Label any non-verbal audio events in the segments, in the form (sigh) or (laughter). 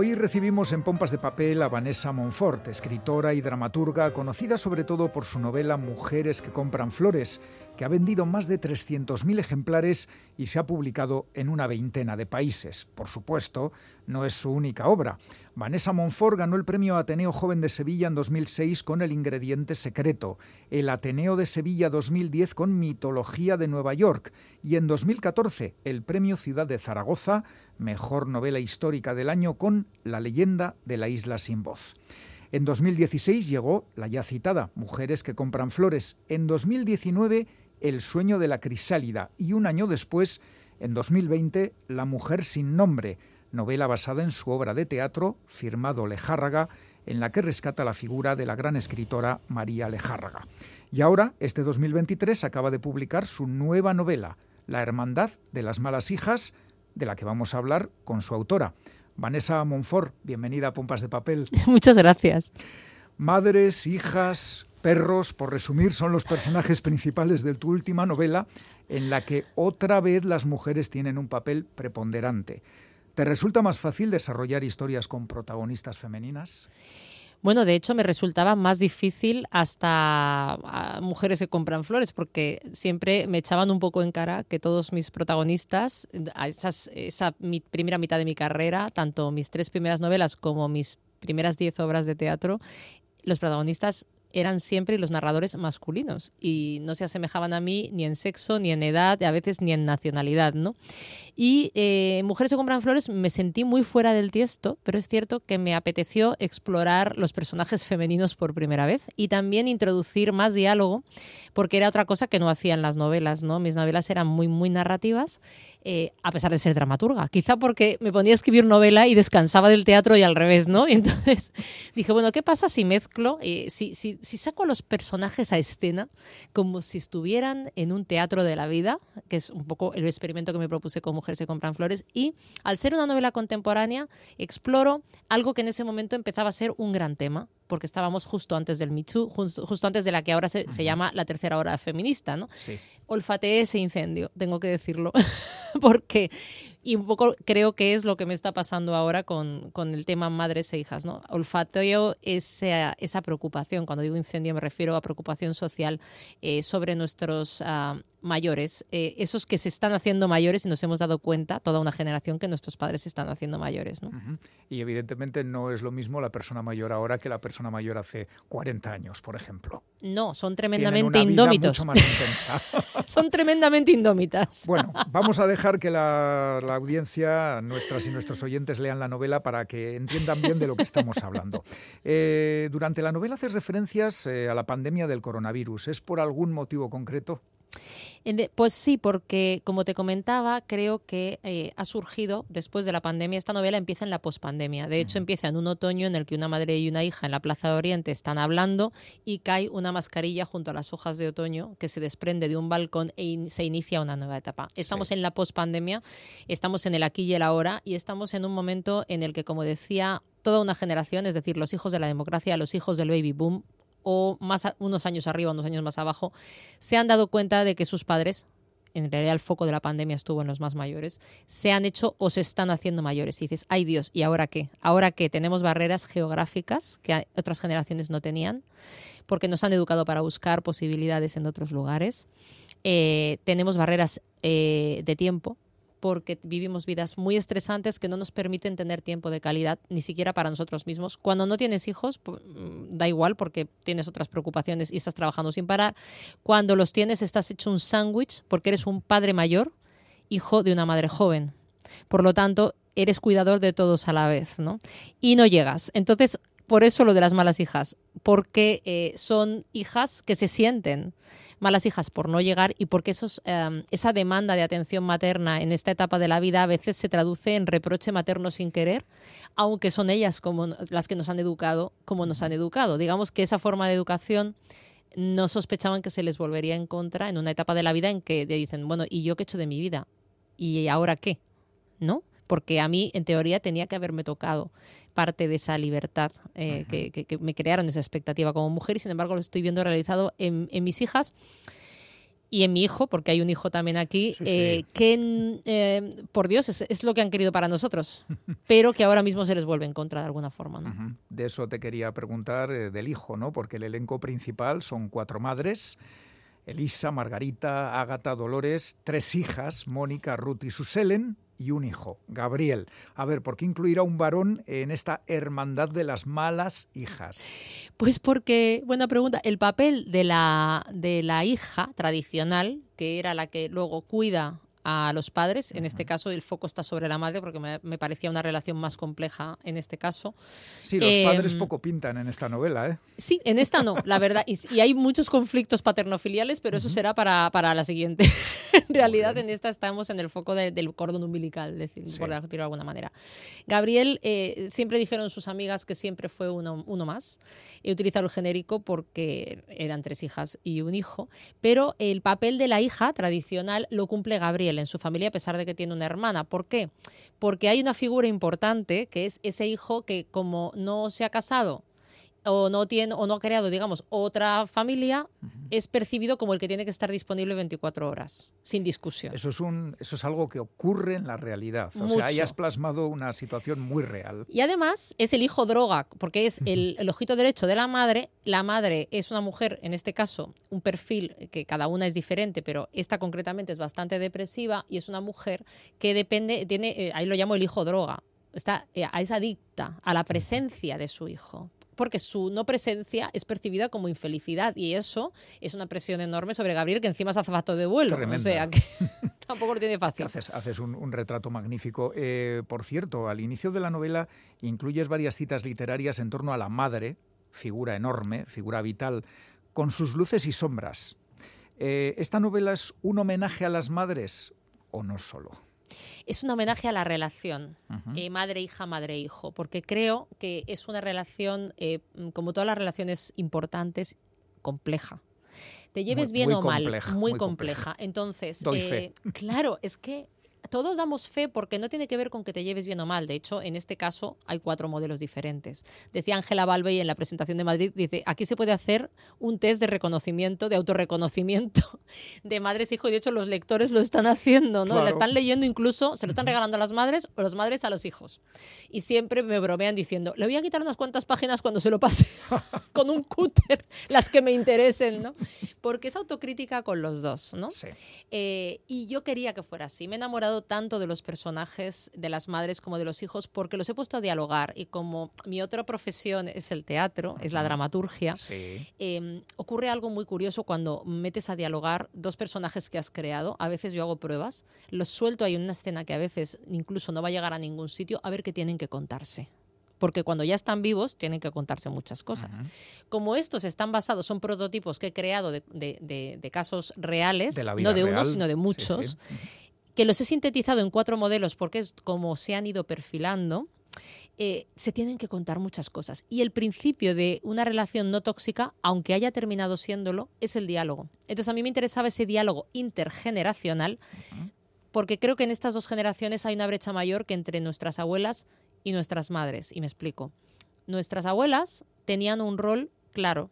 Hoy recibimos en Pompas de Papel a Vanessa Monfort, escritora y dramaturga conocida sobre todo por su novela Mujeres que compran flores, que ha vendido más de 300.000 ejemplares y se ha publicado en una veintena de países. Por supuesto, no es su única obra. Vanessa Monfort ganó el premio Ateneo Joven de Sevilla en 2006 con El Ingrediente Secreto, el Ateneo de Sevilla 2010 con Mitología de Nueva York y en 2014 el premio Ciudad de Zaragoza mejor novela histórica del año con La leyenda de la isla sin voz. En 2016 llegó la ya citada Mujeres que compran flores. En 2019 El sueño de la crisálida y un año después, en 2020, La mujer sin nombre, novela basada en su obra de teatro firmado Lejárraga, en la que rescata la figura de la gran escritora María Lejárraga. Y ahora, este 2023, acaba de publicar su nueva novela, La Hermandad de las Malas Hijas, de la que vamos a hablar con su autora. Vanessa Monfort, bienvenida a Pompas de Papel. (laughs) Muchas gracias. Madres, hijas, perros, por resumir, son los personajes principales de tu última novela, en la que otra vez las mujeres tienen un papel preponderante. ¿Te resulta más fácil desarrollar historias con protagonistas femeninas? Bueno, de hecho me resultaba más difícil hasta mujeres que compran flores, porque siempre me echaban un poco en cara que todos mis protagonistas, esa mi primera mitad de mi carrera, tanto mis tres primeras novelas como mis primeras diez obras de teatro, los protagonistas eran siempre los narradores masculinos y no se asemejaban a mí ni en sexo, ni en edad, a veces ni en nacionalidad, ¿no? Y eh, Mujeres que compran flores me sentí muy fuera del tiesto, pero es cierto que me apeteció explorar los personajes femeninos por primera vez y también introducir más diálogo, porque era otra cosa que no hacían las novelas, ¿no? Mis novelas eran muy, muy narrativas, eh, a pesar de ser dramaturga. Quizá porque me ponía a escribir novela y descansaba del teatro y al revés, ¿no? (laughs) Entonces dije, bueno, ¿qué pasa si mezclo, eh, si, si saco a los personajes a escena como si estuvieran en un teatro de la vida, que es un poco el experimento que me propuse con Mujeres se compran flores. Y al ser una novela contemporánea, exploro algo que en ese momento empezaba a ser un gran tema, porque estábamos justo antes del Me Too, justo, antes de la que ahora se, llama la tercera hora feminista, ¿no? Olfateé ese incendio, tengo que decirlo, (laughs) porque, y un poco creo que es lo que me está pasando ahora con, con el tema madres e hijas, ¿no? Olfateo esa, esa preocupación, cuando digo incendio me refiero a preocupación social eh, sobre nuestros ah, mayores, eh, esos que se están haciendo mayores y nos hemos dado cuenta, toda una generación, que nuestros padres se están haciendo mayores, ¿no? Y evidentemente no es lo mismo la persona mayor ahora que la persona mayor hace 40 años, por ejemplo. No, son tremendamente indómitos. (laughs) son tremendamente indómitas. Bueno, vamos a dejar que la, audiencia, nuestras y nuestros oyentes, lean la novela para que entiendan bien de lo que estamos hablando. (laughs) Eh, durante la novela haces referencias eh, a la pandemia del coronavirus. ¿Es por algún motivo concreto? Pues sí, porque como te comentaba, creo que eh, ha surgido después de la pandemia. Esta novela empieza en la pospandemia. De hecho, empieza en un otoño en el que una madre y una hija en la Plaza de Oriente están hablando y cae una mascarilla junto a las hojas de otoño que se desprende de un balcón e se inicia una nueva etapa. Estamos en la pospandemia, estamos en el aquí y el ahora y estamos en un momento en el que, como decía, toda una generación, es decir, los hijos de la democracia, los hijos del baby boom, o más unos años arriba, unos años más abajo, se han dado cuenta de que sus padres, en realidad el foco de la pandemia estuvo en los más mayores, se han hecho o se están haciendo mayores. Y dices, ay Dios, ¿y ahora qué? Ahora que tenemos barreras geográficas que otras generaciones no tenían, porque nos han educado para buscar posibilidades en otros lugares. Eh, tenemos barreras eh, de tiempo, porque vivimos vidas muy estresantes que no nos permiten tener tiempo de calidad, ni siquiera para nosotros mismos. Cuando no tienes hijos, mm, da igual porque tienes otras preocupaciones y estás trabajando sin parar. Cuando los tienes, estás hecho un sándwich porque eres un padre mayor, hijo de una madre joven. Por lo tanto, eres cuidador de todos a la vez, ¿no? Y no llegas. Entonces, por eso lo de las malas hijas, porque eh, son hijas que se sienten malas hijas por no llegar y porque esos, em, esa demanda de atención materna en esta etapa de la vida a veces se traduce en reproche materno sin querer, aunque son ellas como las que nos han educado como nos han educado. Digamos que esa forma de educación no sospechaban que se les volvería en contra en una etapa de la vida en que dicen, bueno, ¿y yo qué he hecho de mi vida? ¿Y ahora qué? ¿No? Porque a mí, en teoría, tenía que haberme tocado parte de esa libertad eh, que, me crearon esa expectativa como mujer y sin embargo lo estoy viendo realizado en, mis hijas. y en mi hijo, porque hay un hijo también aquí, eh, que, eh, por Dios, es, lo que han querido para nosotros, (laughs) pero que ahora mismo se les vuelve en contra de alguna forma. ¿no? De eso te quería preguntar eh, del hijo, ¿no? porque el elenco principal son cuatro madres. Elisa, Margarita, Ágata, Dolores, tres hijas, Mónica, Ruth y Suselen, y un hijo, Gabriel. A ver, ¿por qué incluir a un varón en esta hermandad de las malas hijas? Pues porque, buena pregunta, el papel de la, de la hija tradicional, que era la que luego cuida a los padres. En este caso, el foco está sobre la madre porque me, parecía una relación más compleja en este caso. Sí, los padres em, poco pintan en esta novela, ¿eh? Sí, en esta no, la verdad. Y, hay muchos conflictos paternofiliales, pero eso será para, para la siguiente. (laughs) en realidad, en esta estamos en el foco del cordón umbilical, decir, por decirlo de alguna manera. Gabriel, eh, siempre dijeron sus amigas que siempre fue uno, uno más. He utilizado el genérico porque eran tres hijas y un hijo, pero el papel de la hija tradicional lo cumple Gabriel en su familia a pesar de que tiene una hermana. ¿Por qué? Porque hay una figura importante que es ese hijo que como no se ha casado o no tiene o no ha creado, digamos, otra familia, es percibido como el que tiene que estar disponible 24 horas, sin discusión. Eso es un eso es algo que ocurre en la realidad. O sea, ahí has plasmado una situación muy real. Y además es el hijo droga, porque es el, el, ojito derecho de la madre. La madre es una mujer, en este caso, un perfil que cada una es diferente, pero esta concretamente es bastante depresiva y es una mujer que depende, tiene, eh, ahí lo llamo el hijo droga. Está, eh, es adicta a la presencia de su hijo porque su no presencia es percibida como infelicidad y eso es una presión enorme sobre Gabriel que encima es azafato de vuelo. O sea que (laughs) tampoco lo tiene fácil. Haces, un, retrato magnífico. Eh, por cierto, al inicio de la novela incluyes varias citas literarias en torno a la madre, figura enorme, figura vital, con sus luces y sombras. Eh, ¿Esta novela es un homenaje a las madres o no solo? Es un homenaje a la relación eh, madre-hija, madre-hijo, porque creo que es una relación, eh, como todas las relaciones importantes, compleja. Te lleves bien o mal, muy, compleja. Entonces, eh, claro, es que todos damos fe porque no tiene que ver con que te lleves bien o mal. De hecho, en este caso hay cuatro modelos diferentes. Decía Ángela Balvey en la presentación de Madrid, dice, aquí se puede hacer un test de reconocimiento, de autorreconocimiento (laughs) de madres e hijos. Y de hecho, los lectores lo están haciendo, ¿no? La están leyendo incluso, se lo están regalando a las madres o las madres a los hijos. Y siempre me bromean diciendo, le voy a quitar unas cuantas páginas cuando se lo pase (laughs) con un cúter, las que me interesen, ¿no? Porque es autocrítica con los dos, ¿no? Sí. Eh, y yo quería que fuera así. Me he enamorado tanto de los personajes, de las madres como de los hijos, porque los he puesto a dialogar. Y como mi otra profesión es el teatro, es la dramaturgia, em, ocurre algo muy curioso cuando metes a dialogar dos personajes que has creado. A veces yo hago pruebas, los suelto ahí en una escena que a veces incluso no va a llegar a ningún sitio, a ver qué tienen que contarse porque cuando ya están vivos tienen que contarse muchas cosas. Como estos están basados, son prototipos que he creado de, casos reales, no de uno, sino de muchos, que los he sintetizado en cuatro modelos porque es como se han ido perfilando, eh, se tienen que contar muchas cosas. Y el principio de una relación no tóxica, aunque haya terminado siéndolo, es el diálogo. Entonces a mí me interesaba ese diálogo intergeneracional porque creo que en estas dos generaciones hay una brecha mayor que entre nuestras abuelas y nuestras madres. Y me explico. Nuestras abuelas tenían un rol claro,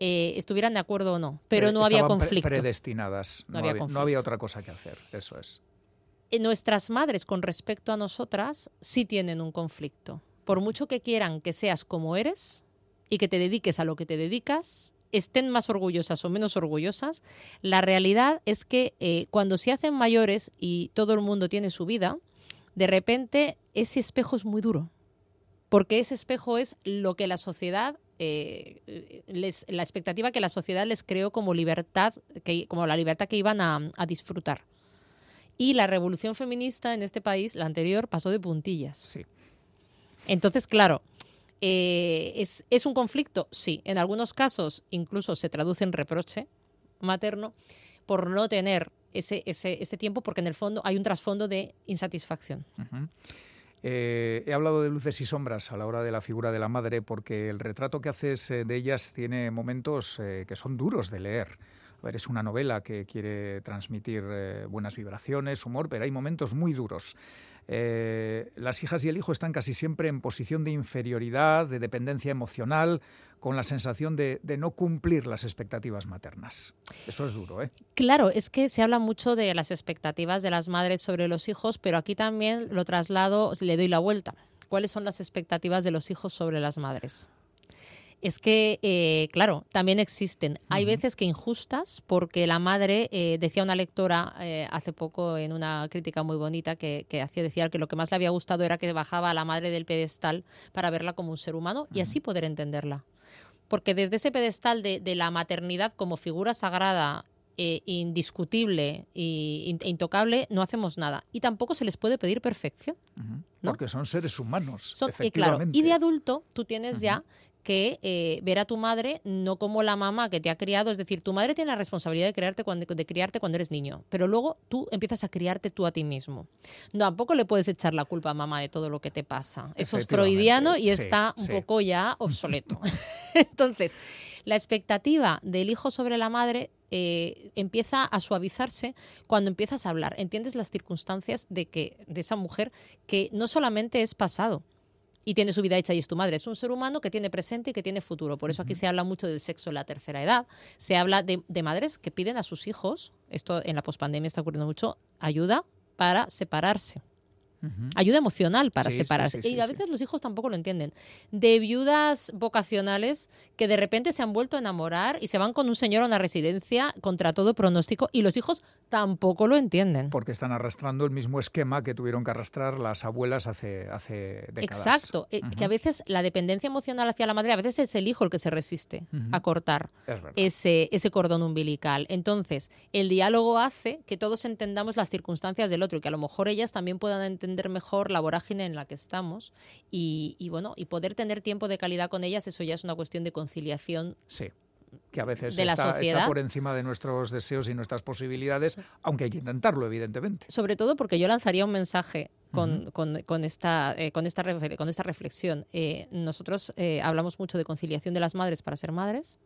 eh, estuvieran de acuerdo o no, pero no había conflicto. predestinadas, no, había, no había otra cosa que hacer, eso es. Eh, nuestras madres con respecto a nosotras sí tienen un conflicto. Por mucho que quieran que seas como eres y que te dediques a lo que te dedicas, estén más orgullosas o menos orgullosas, la realidad es que eh, cuando se hacen mayores y todo el mundo tiene su vida, de repente ese espejo es muy duro, porque ese espejo es lo que la sociedad eh, la expectativa que la sociedad les creó como libertad, que, como la libertad que iban a, disfrutar. Y la revolución feminista en este país, la anterior, pasó de puntillas. Sí. Entonces, claro, eh, ¿es, ¿es, un conflicto? Sí. En algunos casos incluso se traduce en reproche materno por no tener ese, ese, ese tiempo, porque en el fondo hay un trasfondo de insatisfacción. Eh, he hablado de luces y sombras a la hora de la figura de la madre porque el retrato que haces eh, de ellas tiene momentos eh, que son duros de leer. Es una novela que quiere transmitir buenas vibraciones, humor, pero hay momentos muy duros. Eh, las hijas y el hijo están casi siempre en posición de inferioridad, de dependencia emocional, con la sensación de, no cumplir las expectativas maternas. Eso es duro, ¿eh? Claro, es que se habla mucho de las expectativas de las madres sobre los hijos, pero aquí también lo traslado, le doy la vuelta. ¿Cuáles son las expectativas de los hijos sobre las madres? Es que, eh, claro, también existen. Hay veces que injustas, porque la madre, eh, decía una lectora eh, hace poco en una crítica muy bonita que, hacía decía que lo que más le había gustado era que bajaba a la madre del pedestal para verla como un ser humano y así poder entenderla. Porque desde ese pedestal de, la maternidad como figura sagrada indiscutible e intocable, no hacemos nada. Y tampoco se les puede pedir perfección. Porque son seres humanos. y claro, y de adulto tú tienes ya que eh, ver a tu madre no como la mamá que te ha criado, es decir, tu madre tiene la responsabilidad de, criarte cuando, de criarte cuando eres niño, pero luego tú empiezas a criarte tú a ti mismo. No, tampoco le puedes echar la culpa a mamá de todo lo que te pasa. Eso es freudiano y está un poco ya obsoleto. (laughs) Entonces, la expectativa del hijo sobre la madre eh, empieza a suavizarse cuando empiezas a hablar. Entiendes las circunstancias de que de esa mujer que no solamente es pasado, y tiene su vida hecha y es tu madre. Es un ser humano que tiene presente y que tiene futuro. Por eso aquí se habla mucho del sexo en la tercera edad. Se habla de, de madres que piden a sus hijos, esto en la pospandemia está ocurriendo mucho, ayuda para separarse. Ayuda emocional para separarse. y a veces los hijos tampoco lo entienden. De viudas vocacionales que de repente se han vuelto a enamorar y se van con un señor a una residencia contra todo pronóstico y los hijos tampoco lo entienden. Porque están arrastrando el mismo esquema que tuvieron que arrastrar las abuelas hace, hace décadas. Exacto. Eh, que a veces la dependencia emocional hacia la madre, a veces es el hijo el que se resiste a cortar ese, ese cordón umbilical. Entonces, el diálogo hace que todos entendamos las circunstancias del otro y que a lo mejor ellas también puedan entender mejor la vorágine en la que estamos y, bueno, y poder tener tiempo de calidad con ellas, eso ya es una cuestión de conciliación. Sí que a veces de está, por encima de nuestros deseos y nuestras posibilidades, aunque hay que intentarlo, evidentemente. Sobre todo porque yo lanzaría un mensaje con, con, esta, eh, con, esta, con esta reflexión. Eh, nosotros eh, hablamos mucho de conciliación de las madres para ser madres,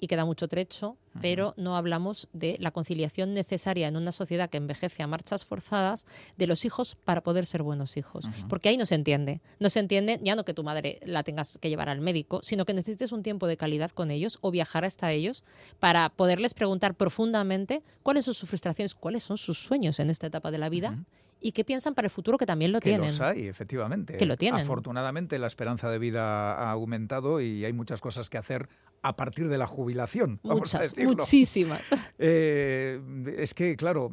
y queda mucho trecho, pero no hablamos de la conciliación necesaria en una sociedad que envejece a marchas forzadas de los hijos para poder ser buenos hijos. Porque ahí no se entiende. No se entiende ya no que tu madre la tengas que llevar al médico, sino que necesites un tiempo de calidad con ellos o viajar hasta ellos para poderles preguntar profundamente cuáles son sus frustraciones, cuáles son sus sueños en esta etapa de la vida y qué piensan para el futuro, que también lo tienen. Los hay, efectivamente. Que lo tienen. Afortunadamente la esperanza de vida ha aumentado y hay muchas cosas que hacer a partir de la jubilación. Muchas, muchísimas. (laughs) Eh, es que, claro,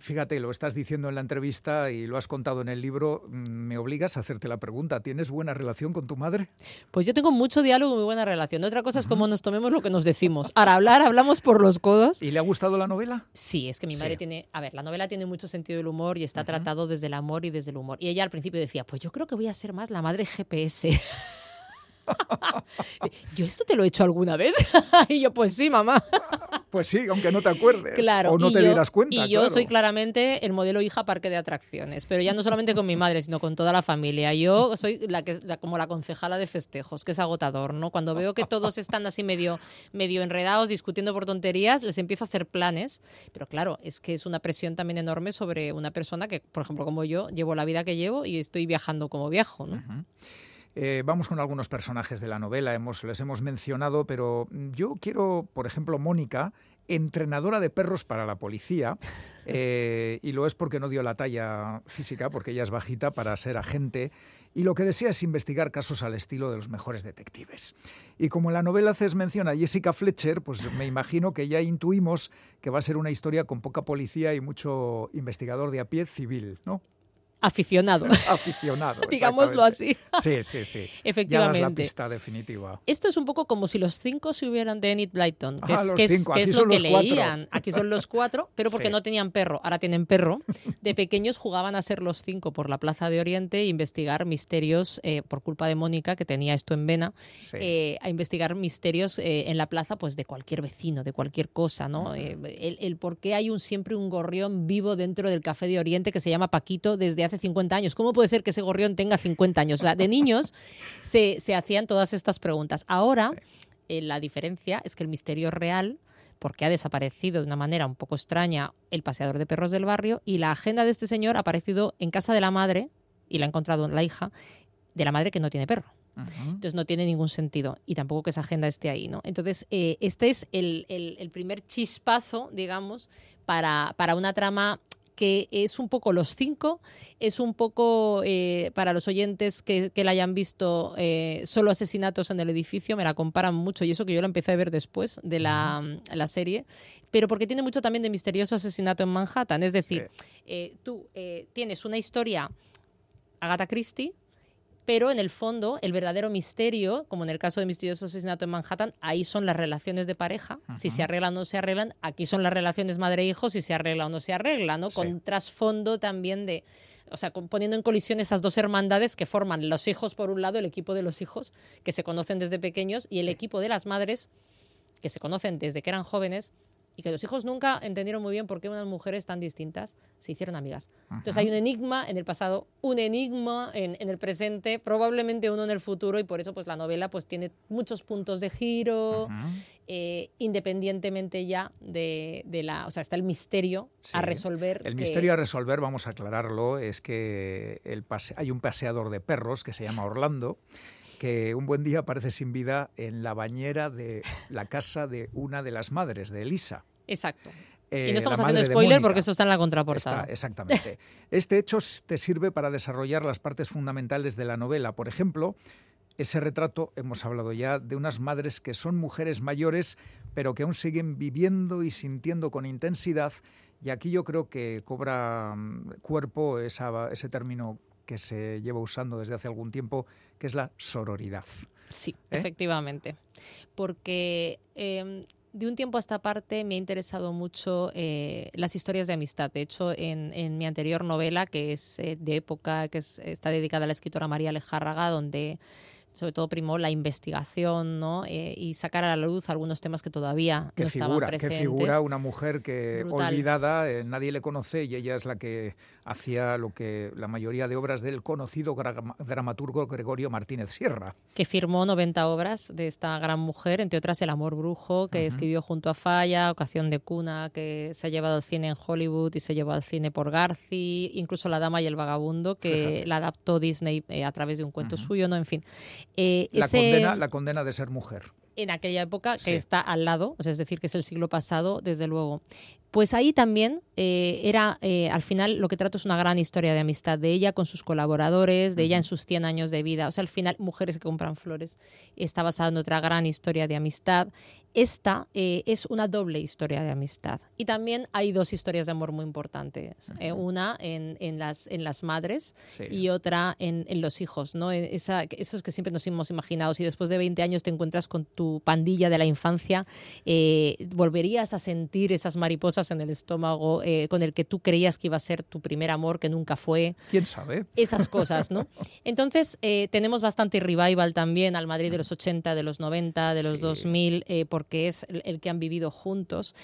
fíjate, lo estás diciendo en la entrevista y lo has contado en el libro, me obligas a hacerte la pregunta, ¿tienes buena relación con tu madre? Pues yo tengo mucho diálogo y muy buena relación. Otra cosa es cómo nos tomemos lo que nos decimos. Ahora, hablar, hablamos por los codos. ¿Y le ha gustado la novela? Sí, es que mi madre tiene, a ver, la novela tiene mucho sentido del humor y está tratado desde el amor y desde el humor. Y ella al principio decía, pues yo creo que voy a ser más la madre GPS. (laughs) yo esto te lo he hecho alguna vez. (laughs) y yo, pues sí, mamá. pues sí, aunque no te acuerdes. Claro. O no te dieras cuenta. Y yo soy claramente el modelo hija parque de atracciones. Pero ya no solamente con mi madre, sino con toda la familia. Yo soy la que, como la concejala de festejos, que es agotador, ¿no? Cuando veo que todos están así medio, medio enredados, discutiendo por tonterías, les empiezo a hacer planes. Pero claro, es que es una presión también enorme sobre una persona que, por ejemplo, como yo, llevo la vida que llevo y estoy viajando como viajo, ¿no? Eh, vamos con algunos personajes de la novela, hemos, les hemos mencionado, pero yo quiero, por ejemplo, Mónica, entrenadora de perros para la policía, (laughs) eh, y lo es porque no dio la talla física, porque ella es bajita para ser agente, y lo que desea es investigar casos al estilo de los mejores detectives. Y como en la novela haces mención a Jessica Fletcher, pues me imagino que ya intuimos que va a ser una historia con poca policía y mucho investigador de a pie civil, ¿no? Aficionado. aficionado. (laughs) Digámoslo así. Sí, sí, sí. Efectivamente. Ya la pista definitiva. Esto es un poco como si los cinco se hubieran de Enid Blyton, que, es, lo que leían. Aquí son los cuatro, pero porque no tenían perro, ahora tienen perro. De pequeños jugaban a ser los cinco por la Plaza de Oriente e investigar misterios, eh, por culpa de Mónica, que tenía esto en vena, eh, a investigar misterios eh, en la plaza pues de cualquier vecino, de cualquier cosa, ¿no? el, el por qué hay un, siempre un gorrión vivo dentro del Café de Oriente que se llama Paquito desde hace 50 años. ¿Cómo puede ser que ese gorrión tenga 50 años? O sea, de niños (laughs) se, hacían todas estas preguntas. Ahora, eh, la diferencia es que el misterio real porque ha desaparecido de una manera un poco extraña el paseador de perros del barrio y la agenda de este señor ha aparecido en casa de la madre y la ha encontrado la hija de la madre que no tiene perro. Entonces no tiene ningún sentido y tampoco que esa agenda esté ahí, ¿no? Entonces eh, este es el, el, primer chispazo, digamos, para, para una trama que es un poco los cinco, es un poco eh, para los oyentes que, la hayan visto eh, solo asesinatos en el edificio, me la comparan mucho y eso que yo la empecé a ver después de la, la serie, pero porque tiene mucho también de misterioso asesinato en Manhattan, es decir, eh, tú tienes una historia Agatha Christie, pero en el fondo el verdadero misterio, como en el caso de Misterioso Asesinato en Manhattan, ahí son las relaciones de pareja, si se arreglan o no se arreglan, aquí son las relaciones madre-hijo, si se arregla o no se arregla, ¿no? Con trasfondo también de, o sea, poniendo en colisión esas dos hermandades que forman los hijos por un lado, el equipo de los hijos, que se conocen desde pequeños, y el equipo de las madres, que se conocen desde que eran jóvenes, y que los hijos nunca entendieron muy bien por qué unas mujeres tan distintas se hicieron amigas. Entonces hay un enigma en el pasado, un enigma en, el presente, probablemente uno en el futuro y por eso pues la novela pues tiene muchos puntos de giro, eh, independientemente ya de, la, o sea, está el misterio a resolver. El misterio a resolver, vamos a aclararlo, es que el hay un paseador de perros que se llama Orlando que un buen día aparece sin vida en la bañera de la casa de una de las madres, de Elisa. Exacto. y no estamos haciendo spoiler porque eso está en la contraportada. exactamente. (laughs) Este hecho te sirve para desarrollar las partes fundamentales de la novela. Por ejemplo, ese retrato, hemos hablado ya, de unas madres que son mujeres mayores, pero que aún siguen viviendo y sintiendo con intensidad. Y aquí yo creo que cobra mm, cuerpo ese término que se lleva usando desde hace algún tiempo, que es la sororidad. Sí, ¿Eh? efectivamente. Porque em, de un tiempo a esta parte me ha interesado mucho eh, las historias de amistad. De hecho, en, mi anterior novela, que es eh, de época, que está dedicada a la escritora María Lejárraga, donde sobre todo primó la investigación ¿no? Eh, y sacar a la luz algunos temas que todavía no estaban presentes. Qué figura una mujer que olvidada, eh, nadie le conoce y ella es la que hacía lo que la mayoría de obras del conocido dramaturgo Gregorio Martínez Sierra. Que firmó 90 obras de esta gran mujer, entre otras El amor brujo, que escribió junto a Falla, Ocasión de cuna, que se ha llevado al cine en Hollywood y se llevó al cine por Garci, incluso La dama y el vagabundo, que la adaptó Disney eh, a través de un cuento suyo, ¿no? En fin. Eh, la, condena, la condena de ser mujer en aquella época, que está al lado, es decir, que es el siglo pasado, desde luego. Pues ahí también eh, era, eh, al final, lo que trato es una gran historia de amistad de ella con sus colaboradores, de ella en sus 100 años de vida. O sea, al final, Mujeres que compran flores está basada en otra gran historia de amistad. Esta eh, es una doble historia de amistad. Y también hay dos historias de amor muy importantes. una en, en, las, en las madres y otra en, en, los hijos. ¿no? Esa, esos que siempre nos hemos imaginado. Si después de 20 años te encuentras con tu pandilla de la infancia, volverías a sentir esas mariposas en el estómago eh, con el que tú creías que iba a ser tu primer amor, que nunca fue. ¿Quién sabe? Esas (laughs) cosas, ¿no? Entonces, eh, tenemos bastante revival también al Madrid de los 80, de los 90, de los 2000, eh, porque es el, que han vivido juntos.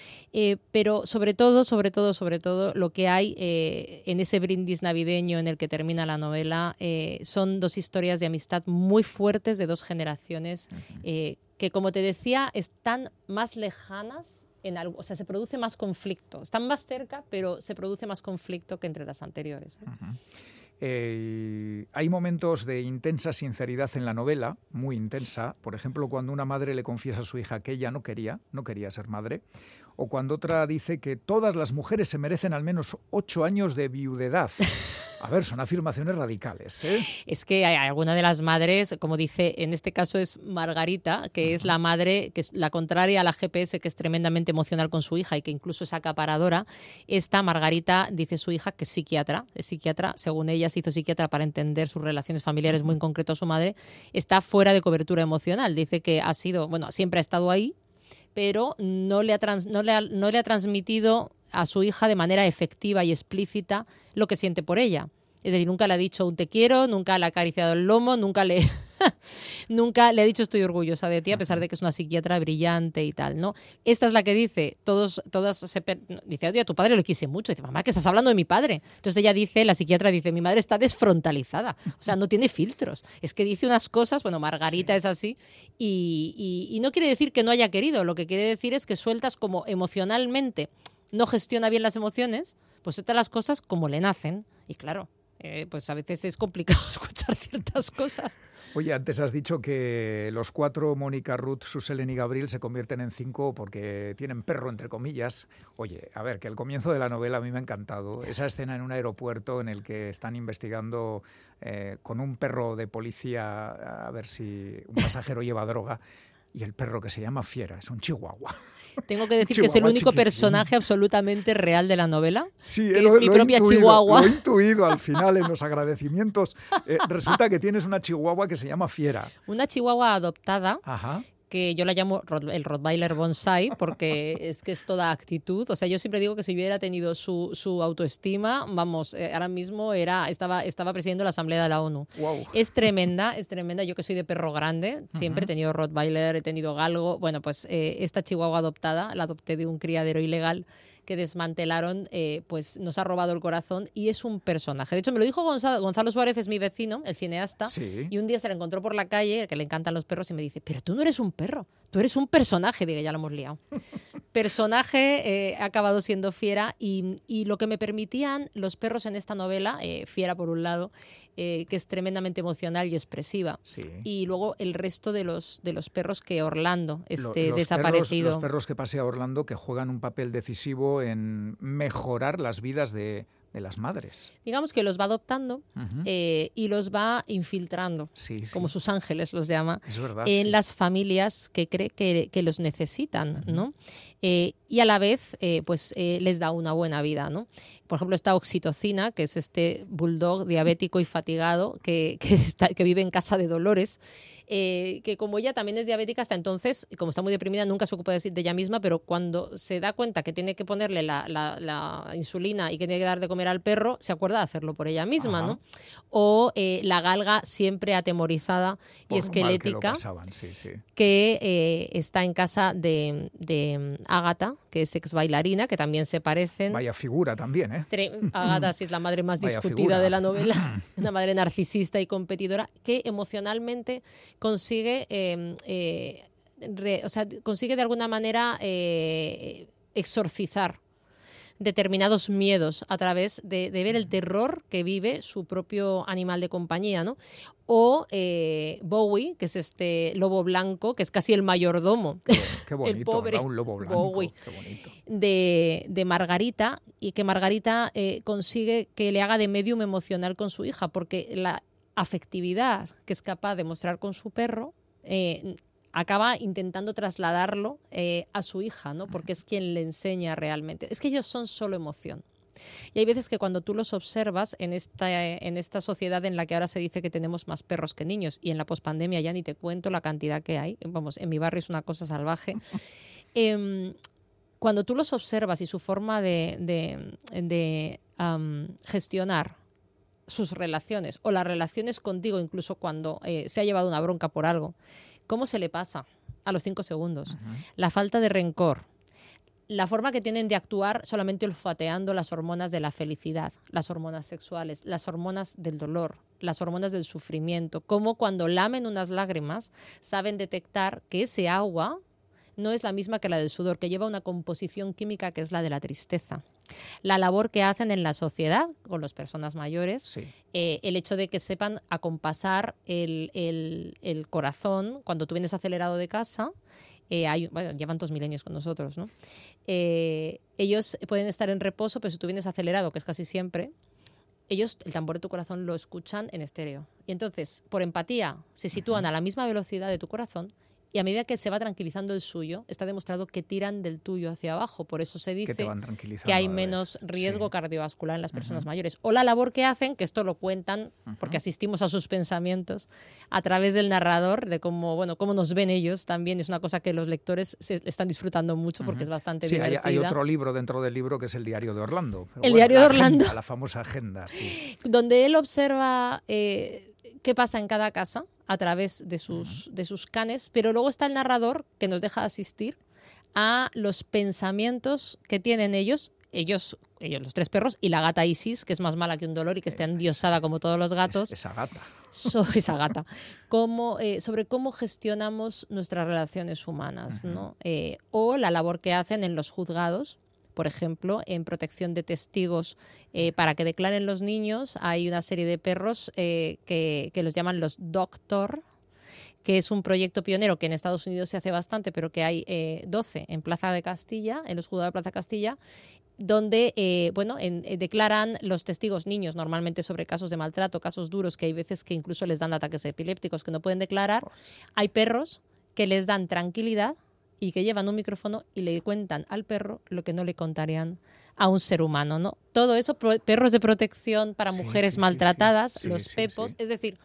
pero sobre todo, sobre todo, sobre todo, lo que hay en ese brindis navideño en el que termina la novela son dos historias de amistad muy fuertes de dos generaciones. que como te decía, están más lejanas algo, o sea, se produce más conflicto. Están más cerca, pero se produce más conflicto que entre las anteriores. ¿eh? Eh, hay momentos de intensa sinceridad en la novela, muy intensa. Por ejemplo, cuando una madre le confiesa a su hija que ella no quería, no quería ser madre, o cuando otra dice que todas las mujeres se merecen al menos ocho años de viudedad. (laughs) A ver, son afirmaciones radicales. ¿eh? Es que hay alguna de las madres, como dice, en este caso es Margarita, que es la madre, que es la contraria a la GPS, que es tremendamente emocional con su hija y que incluso es acaparadora. Esta Margarita dice su hija que es psiquiatra, es psiquiatra, según ella se hizo psiquiatra para entender sus relaciones familiares, muy en concreto a su madre, está fuera de cobertura emocional. Dice que ha sido, bueno, siempre ha estado ahí, pero no le ha, no le no le ha transmitido a su hija de manera efectiva y explícita lo que siente por ella. Es decir, nunca le ha dicho un te quiero, nunca le ha acariciado el lomo, nunca le, (laughs) nunca le ha dicho estoy orgullosa de ti, a pesar de que es una psiquiatra brillante y tal, ¿no? Esta es la que dice, todos, todas se dice, oye, a tu padre lo quise mucho. Dice, mamá, que estás hablando de mi padre. Entonces ella dice, la psiquiatra dice, mi madre está desfrontalizada, o sea, no tiene filtros. Es que dice unas cosas, bueno, Margarita es así, y, y no quiere decir que no haya querido, lo que quiere decir es que sueltas como emocionalmente no gestiona bien las emociones, pues suelta las cosas como le nacen. Y claro, eh, pues a veces es complicado (laughs) escuchar ciertas cosas. Oye, antes has dicho que los cuatro, Mónica, Ruth, Suselen y Gabriel, se convierten en cinco porque tienen perro, entre comillas. Oye, a ver, que el comienzo de la novela a mí me ha encantado. Esa escena en un aeropuerto en el que están investigando eh, con un perro de policía a ver si un pasajero lleva droga y el perro que se llama Fiera, es un chihuahua. (laughs) Tengo que decir que es el único personaje absolutamente real de la novela. Sí, que es mi propia chihuahua. Lo he intuido al final en los (laughs) agradecimientos. Eh, resulta que tienes una chihuahua que se llama Fiera. Una chihuahua adoptada. Ajá que yo la llamo el Rottweiler Bonsai porque (laughs) es que es toda actitud. O sea, yo siempre digo que si hubiera tenido su, su autoestima, vamos, eh, ahora mismo era, estaba, estaba presidiendo la Asamblea de la ONU. Es tremenda, es tremenda. Yo que soy de perro grande, siempre he tenido Rottweiler, he tenido galgo. Bueno, pues eh, esta chihuahua adoptada, la adopté de un criadero ilegal que desmantelaron, eh, pues nos ha robado el corazón y es un personaje. De hecho, me lo dijo Gonzalo, Gonzalo Suárez, es mi vecino, el cineasta, y un día se le encontró por la calle, que le encantan los perros, y me dice, pero tú no eres un perro, tú eres un personaje. Digo, ya lo hemos liado. Personaje eh, ha acabado siendo fiera y, lo que me permitían los perros en esta novela, eh, fiera por un lado, que es tremendamente emocional y expresiva. Y luego el resto de los, de los perros que Orlando, este desaparecido. los perros que pasea Orlando que juegan un papel decisivo en mejorar las vidas de, las madres. Digamos que los va adoptando eh, y los va infiltrando, como sus ángeles los llama, en las familias que cree que, los necesitan, ¿no? Eh, y a la vez, eh, pues les da una buena vida, ¿no? Por ejemplo, esta oxitocina, que es este bulldog diabético y fatigado que, (laughs) que vive en casa de Dolores eh, que como ella también es diabética hasta entonces, como está muy deprimida, nunca se ocupa de, de ella misma, pero cuando se da cuenta que tiene que ponerle la, insulina y que tiene que dar de comer al perro, se acuerda de hacerlo por ella misma, ¿no? O eh, la galga siempre atemorizada y esquelética, que, eh, está en casa de, de Agatha, que es ex bailarina, que también se parecen. Vaya figura también, ¿eh? Agatha sí es la madre más discutida de la novela, (clears throat) una madre narcisista y competidora, que emocionalmente consigue, em, eh, o sea, consigue de alguna manera eh, exorcizar determinados miedos a través de, ver el terror que vive su propio animal de compañía, ¿no? O eh, Bowie, que es este lobo blanco, que es casi el mayordomo. Qué, (laughs) bonito, el pobre un lobo blanco. Bowie, De, de, Margarita, y que Margarita consigue que le haga de medium emocional con su hija, porque la afectividad que es capaz de mostrar con su perro, eh, acaba intentando trasladarlo eh, a su hija, ¿no? Porque es quien le enseña realmente. Es que ellos son solo emoción. Y hay veces que cuando tú los observas en esta, en esta sociedad en la que ahora se dice que tenemos más perros que niños y en la pospandemia ya ni te cuento la cantidad que hay, vamos, en mi barrio es una cosa salvaje. (laughs) Em, cuando tú los observas y su forma de, de, gestionar sus relaciones o las relaciones contigo, incluso cuando eh, se ha llevado una bronca por algo, ¿cómo se le pasa a los cinco segundos? La falta de rencor, la forma que tienen de actuar solamente olfateando las hormonas de la felicidad, las hormonas sexuales, las hormonas del dolor, las hormonas del sufrimiento, como cuando lamen unas lágrimas saben detectar que ese agua no es la misma que la del sudor, que lleva una composición química que es la de la tristeza la labor que hacen en la sociedad con las personas mayores, eh, el hecho de que sepan acompasar el, el, corazón cuando tú vienes acelerado de casa. Eh, hay, llevan dos milenios con nosotros, ¿no? Eh, ellos pueden estar en reposo, pero si tú vienes acelerado, que es casi siempre, ellos el tambor de tu corazón lo escuchan en estéreo. Y entonces, por empatía, se sitúan a la misma velocidad de tu corazón y a medida que se va tranquilizando el suyo, está demostrado que tiran del tuyo hacia abajo. Por eso se dice que, hay menos riesgo cardiovascular en las personas mayores. O la labor que hacen, que esto lo cuentan, porque asistimos a sus pensamientos, a través del narrador, de cómo, bueno, cómo nos ven ellos también. Es una cosa que los lectores se están disfrutando mucho porque es bastante sí, divertida. Hay, otro libro dentro del libro que es El Diario de Orlando. el Diario de Orlando. la famosa agenda, sí. (laughs) Donde él observa... Eh, qué pasa en cada casa a través de sus, de sus canes, pero luego está el narrador que nos deja asistir a los pensamientos que tienen ellos ellos, ellos, los tres perros, y la gata Isis, que es más mala que un dolor y que está endiosada como todos los gatos. esa gata. (laughs) esa gata. Eh, sobre cómo gestionamos nuestras relaciones humanas, ¿no? Eh, o la labor que hacen en los juzgados, por ejemplo, en protección de testigos eh, para que declaren los niños. Hay una serie de perros que, que, los llaman los doctor, que es un proyecto pionero que en Estados Unidos se hace bastante, pero que hay 12 en Plaza de Castilla, en los juzgados de Plaza de Castilla, donde eh, bueno, eh, declaran los testigos niños normalmente sobre casos de maltrato, casos duros, que hay veces que incluso les dan ataques epilépticos que no pueden declarar. Hay perros que les dan tranquilidad y que llevan un micrófono y le cuentan al perro lo que no le contarían a un ser humano, ¿no? Todo eso, perros de protección para mujeres maltratadas, los pepos, es decir,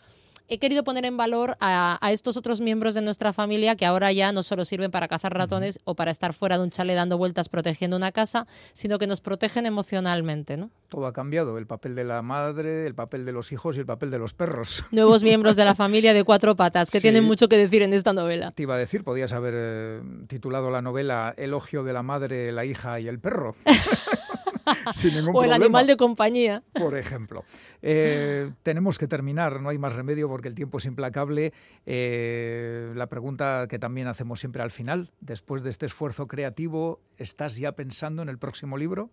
he querido poner en valor a, estos otros miembros de nuestra familia que ahora ya no solo sirven para cazar ratones o para estar fuera de un chale dando vueltas protegiendo una casa, sino que nos protegen emocionalmente, ¿no? Todo ha cambiado, el papel de la madre, el papel de los hijos y el papel de los perros. (laughs) Nuevos miembros de la familia de cuatro patas que tienen mucho que decir en esta novela. Te iba a decir, podías haber eh, titulado la novela Elogio de la madre, la hija y el perro. (laughs) (laughs) o el animal de compañía. Por ejemplo. Eh, (laughs) tenemos que terminar, no hay más remedio porque el tiempo es implacable. Eh, la pregunta que también hacemos siempre al final, después de este esfuerzo creativo, ¿estás ya pensando en el próximo libro?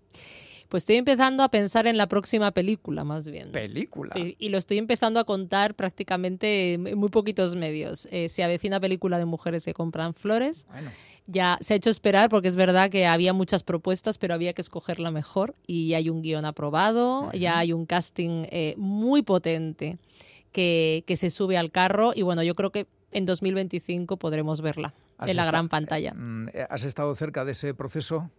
Pues estoy empezando a pensar en la próxima película, más bien. ¿Película? Y, lo estoy empezando a contar prácticamente en muy poquitos medios. Eh, se avecina película de mujeres que compran flores. Bueno ya se ha hecho esperar porque es verdad que había muchas propuestas, pero había que escoger la mejor y ya hay un guion aprobado, ya hay un casting eh, muy potente que, que se sube al carro y bueno, yo creo que en 2025 podremos verla en la gran pantalla. Mm, eh, ¿Has estado cerca de ese proceso?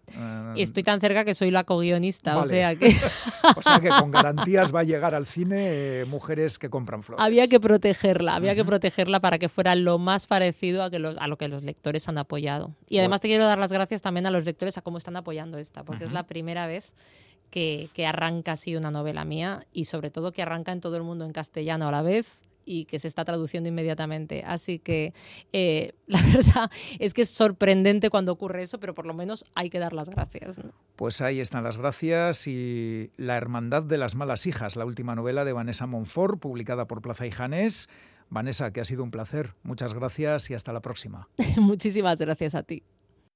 Y Estoy tan cerca que soy la co-guionista, o sea que... (laughs) o sea que con (laughs) garantías va a llegar al cine eh, mujeres que compran flores. Había que protegerla, había que protegerla para que fuera lo más parecido a, que a lo que los lectores han apoyado. Y además te quiero dar las gracias también a los lectores a cómo están apoyando esta, porque es la primera vez que, que, arranca así una novela mía y sobre todo que arranca en todo el mundo en castellano a la vez y que se está traduciendo inmediatamente. Así que eh, (laughs) la verdad es que es sorprendente cuando ocurre eso, pero por lo menos hay que dar las gracias. Pues ahí están las gracias y La Hermandad de las Malas Hijas, la última novela de Vanessa Monfort, publicada por Plaza y Janés. Vanessa, que ha sido un placer. Muchas gracias y hasta la próxima. (laughs) Muchísimas gracias a ti.